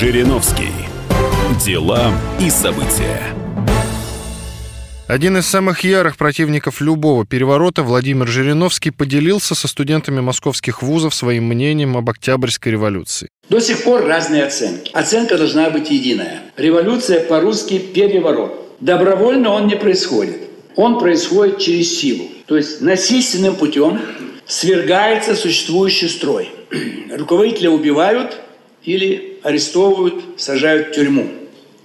Жириновский. Дела и события. Один из самых ярых противников любого переворота, Владимир Жириновский, поделился со студентами московских вузов своим мнением об Октябрьской революции. До сих пор разные оценки. Оценка должна быть единая. Революция по-русски переворот. Добровольно он не происходит. Он происходит через силу. То есть насильственным путем свергается существующий строй. Руководителя убивают или арестовывают, сажают в тюрьму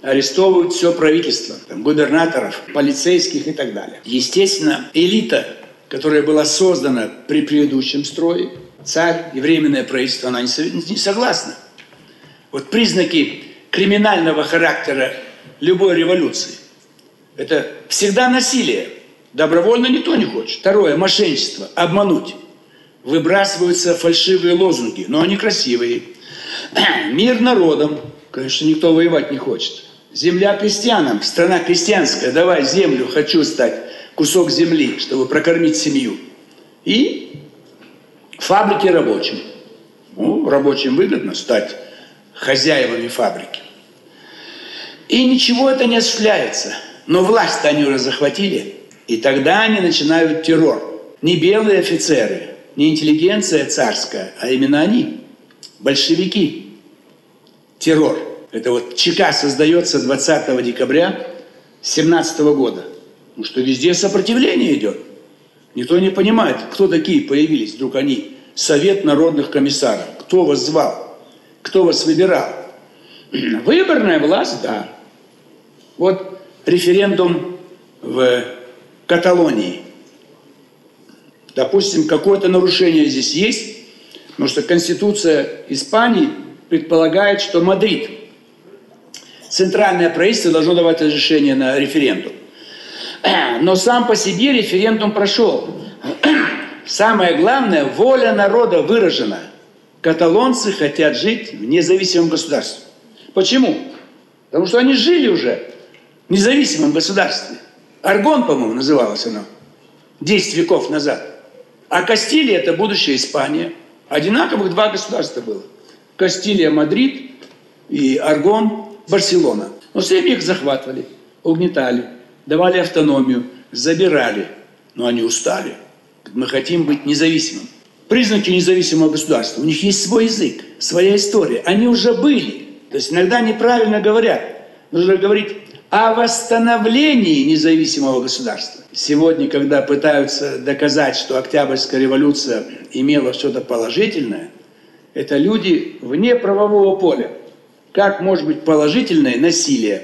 арестовывают все правительство, там, губернаторов, полицейских и так далее. Естественно, элита, которая была создана при предыдущем строе, царь и временное правительство, она не согласна. Вот признаки криминального характера любой революции – это всегда насилие. Добровольно никто не хочет. Второе – мошенничество, обмануть. Выбрасываются фальшивые лозунги, но они красивые. Мир народом. Конечно, никто воевать не хочет. Земля крестьянам, страна крестьянская, давай землю, хочу стать, кусок земли, чтобы прокормить семью. И фабрики рабочим. Ну, рабочим выгодно стать хозяевами фабрики. И ничего это не осуществляется. Но власть они уже захватили, и тогда они начинают террор. Не белые офицеры, не интеллигенция царская, а именно они, большевики. Террор – это вот ЧК создается 20 декабря 17 года. Потому что везде сопротивление идет. Никто не понимает, кто такие появились вдруг они. Совет народных комиссаров. Кто вас звал? Кто вас выбирал? Выборная власть, да. Вот референдум в Каталонии. Допустим, какое-то нарушение здесь есть, потому что Конституция Испании предполагает, что Мадрид – центральное правительство должно давать разрешение на референдум. Но сам по себе референдум прошел. Самое главное, воля народа выражена. Каталонцы хотят жить в независимом государстве. Почему? Потому что они жили уже в независимом государстве. Аргон, по-моему, называлось оно. 10 веков назад. А Кастилия – это будущая Испания. Одинаковых два государства было. Кастилия – Мадрид и Аргон Барселона. Но все их захватывали, угнетали, давали автономию, забирали. Но они устали. Мы хотим быть независимым. Признаки независимого государства. У них есть свой язык, своя история. Они уже были. То есть иногда неправильно говорят. Нужно говорить о восстановлении независимого государства. Сегодня, когда пытаются доказать, что Октябрьская революция имела что-то положительное, это люди вне правового поля. Как может быть положительное насилие?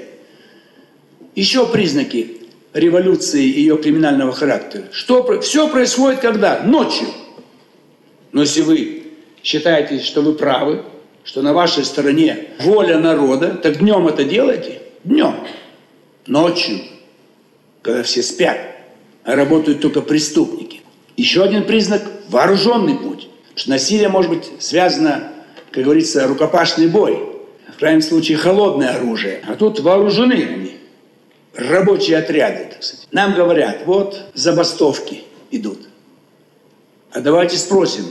Еще признаки революции и ее криминального характера. Что, все происходит когда? Ночью. Но если вы считаете, что вы правы, что на вашей стороне воля народа, так днем это делайте. Днем. Ночью, когда все спят, а работают только преступники. Еще один признак – вооруженный путь. Потому что насилие может быть связано, как говорится, рукопашный бой – в крайнем случае, холодное оружие. А тут вооружены они, рабочие отряды, так сказать. Нам говорят, вот забастовки идут. А давайте спросим,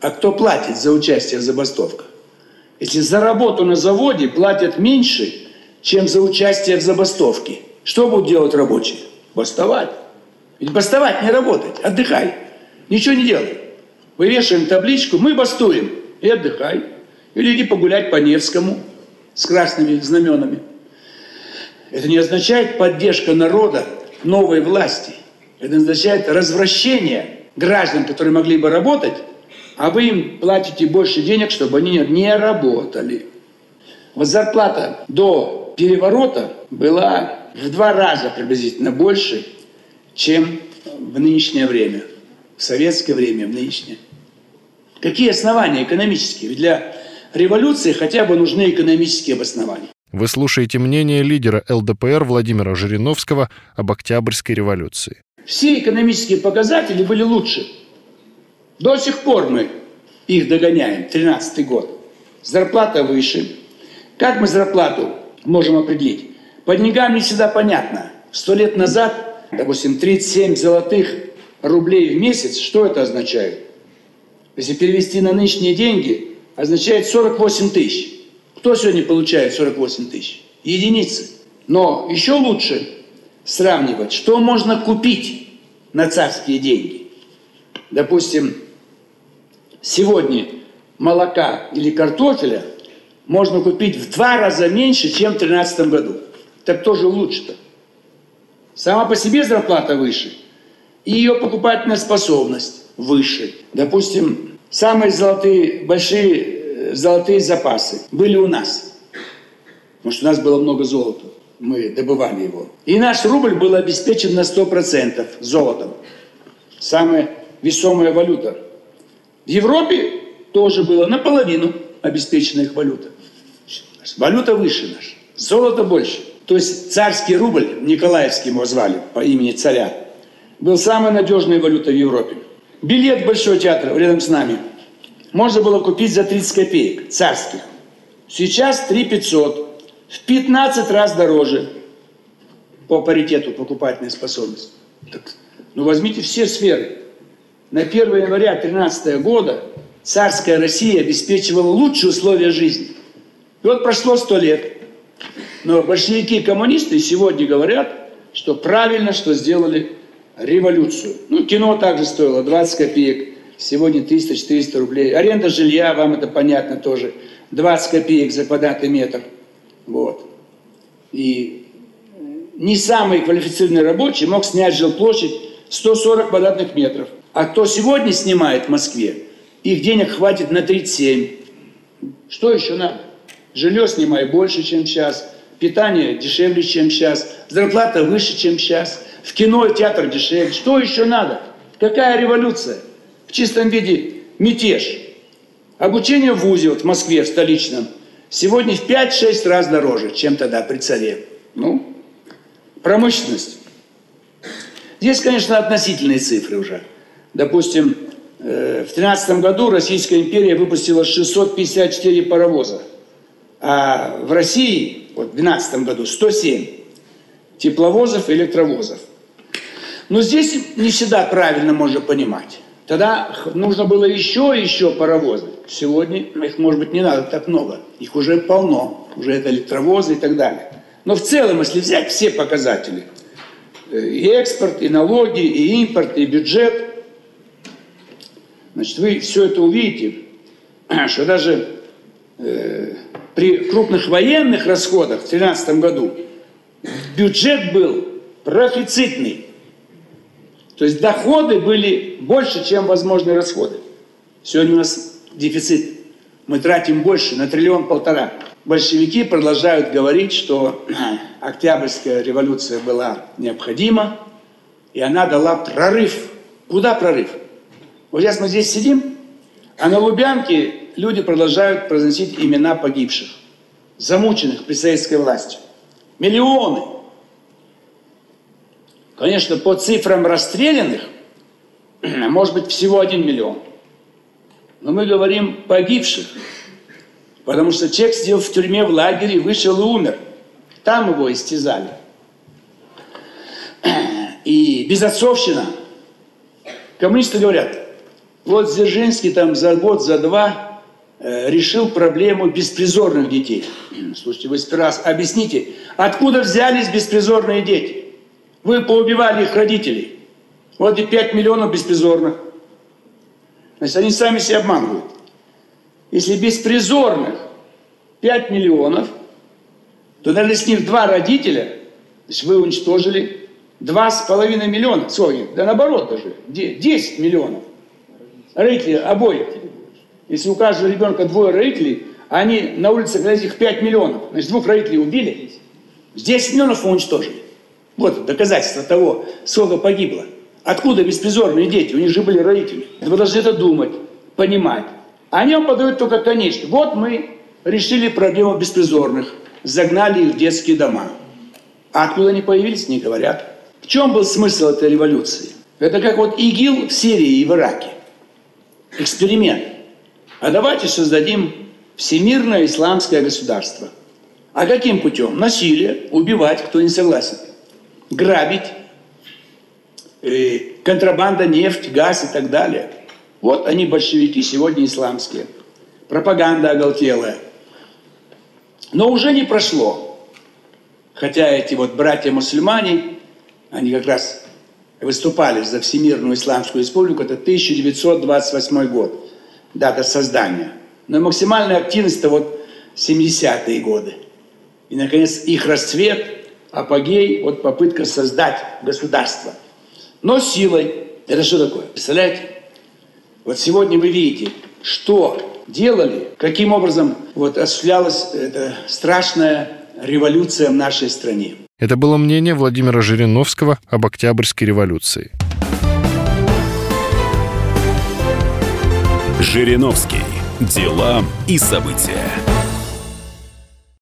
а кто платит за участие в забастовках? Если за работу на заводе платят меньше, чем за участие в забастовке, что будут делать рабочие? Бастовать. Ведь бастовать не работать, отдыхай. Ничего не делай. Вывешиваем табличку, мы бастуем, и отдыхай. Или иди погулять по Невскому, с красными знаменами. Это не означает поддержка народа новой власти. Это означает развращение граждан, которые могли бы работать, а вы им платите больше денег, чтобы они не работали. Вот зарплата до переворота была в два раза приблизительно больше, чем в нынешнее время, в советское время, в нынешнее. Какие основания экономические? Ведь для революции хотя бы нужны экономические обоснования. Вы слушаете мнение лидера ЛДПР Владимира Жириновского об Октябрьской революции. Все экономические показатели были лучше. До сих пор мы их догоняем, 13 год. Зарплата выше. Как мы зарплату можем определить? По деньгам не всегда понятно. Сто лет назад, допустим, 37 золотых рублей в месяц, что это означает? Если перевести на нынешние деньги, означает 48 тысяч. Кто сегодня получает 48 тысяч? Единицы. Но еще лучше сравнивать, что можно купить на царские деньги. Допустим, сегодня молока или картофеля можно купить в два раза меньше, чем в 2013 году. Так кто же лучше-то? Сама по себе зарплата выше, и ее покупательная способность выше. Допустим, самые золотые, большие э, золотые запасы были у нас. Потому что у нас было много золота. Мы добывали его. И наш рубль был обеспечен на 100% золотом. Самая весомая валюта. В Европе тоже было наполовину обеспечена их валюта. Валюта выше наша, золото больше. То есть царский рубль, Николаевский его звали по имени царя, был самой надежной валютой в Европе. Билет в Большой театр рядом с нами можно было купить за 30 копеек, царских. Сейчас 3 500, в 15 раз дороже по паритету покупательной способности. Так, ну возьмите все сферы. На 1 января 2013 года царская Россия обеспечивала лучшие условия жизни. И вот прошло сто лет. Но большевики и коммунисты сегодня говорят, что правильно, что сделали революцию. Ну, кино также стоило 20 копеек, сегодня 300-400 рублей. Аренда жилья, вам это понятно тоже, 20 копеек за квадратный метр. Вот. И не самый квалифицированный рабочий мог снять жилплощадь 140 квадратных метров. А кто сегодня снимает в Москве, их денег хватит на 37. Что еще надо? Жилье снимай больше, чем сейчас. Питание дешевле, чем сейчас. Зарплата выше, чем сейчас. В кино и театр дешевле. Что еще надо? Какая революция? В чистом виде мятеж. Обучение в ВУЗе, вот в Москве, в столичном, сегодня в 5-6 раз дороже, чем тогда при царе. Ну, промышленность. Здесь, конечно, относительные цифры уже. Допустим, в 2013 году Российская империя выпустила 654 паровоза. А в России вот, в 2012 году 107 тепловозов и электровозов. Но здесь не всегда правильно можно понимать. Тогда нужно было еще и еще паровозы. Сегодня их, может быть, не надо так много. Их уже полно. Уже это электровозы и так далее. Но в целом, если взять все показатели, э, и экспорт, и налоги, и импорт, и бюджет, значит, вы все это увидите, что даже э, при крупных военных расходах в 2013 году бюджет был профицитный. То есть доходы были больше, чем возможные расходы. Сегодня у нас дефицит. Мы тратим больше, на триллион полтора. Большевики продолжают говорить, что Октябрьская революция была необходима, и она дала прорыв. Куда прорыв? Вот сейчас мы здесь сидим, а на Лубянке люди продолжают произносить имена погибших, замученных при советской власти. Миллионы. Конечно, по цифрам расстрелянных, может быть, всего один миллион. Но мы говорим погибших, потому что человек сидел в тюрьме, в лагере, вышел и умер. Там его истязали. И безотцовщина. Коммунисты говорят, вот Дзержинский там за год, за два Э, решил проблему беспризорных детей. Слушайте, вы сперва объясните, откуда взялись беспризорные дети? Вы поубивали их родителей. Вот и 5 миллионов беспризорных. Значит, они сами себя обманывают. Если беспризорных 5 миллионов, то даже с них два родителя, значит, вы уничтожили 2,5 миллиона. Сколько? Да наоборот даже, 10 миллионов. Родители обоих. Если у каждого ребенка двое родителей, они на улице грязь их 5 миллионов, значит, двух родителей убили, 10 миллионов уничтожили. Вот доказательство того, сколько погибло. Откуда беспризорные дети? У них же были родители. Вы должны это думать, понимать. Они вам подают только конечный. Вот мы решили проблему беспризорных, загнали их в детские дома. А откуда они появились, не говорят. В чем был смысл этой революции? Это как вот ИГИЛ в Сирии и в Ираке. Эксперимент. А давайте создадим всемирное исламское государство. А каким путем? Насилие, убивать, кто не согласен. Грабить, э, контрабанда, нефть, газ и так далее. Вот они большевики сегодня исламские. Пропаганда оголтелая. Но уже не прошло. Хотя эти вот братья-мусульмане, они как раз выступали за Всемирную Исламскую Республику, это 1928 год, дата создания. Но максимальная активность это вот 70-е годы. И, наконец, их расцвет, апогей, вот попытка создать государство. Но силой. Это что такое? Представляете? Вот сегодня вы видите, что делали, каким образом вот осуществлялась эта страшная революция в нашей стране. Это было мнение Владимира Жириновского об Октябрьской революции. Жириновский. Дела и события.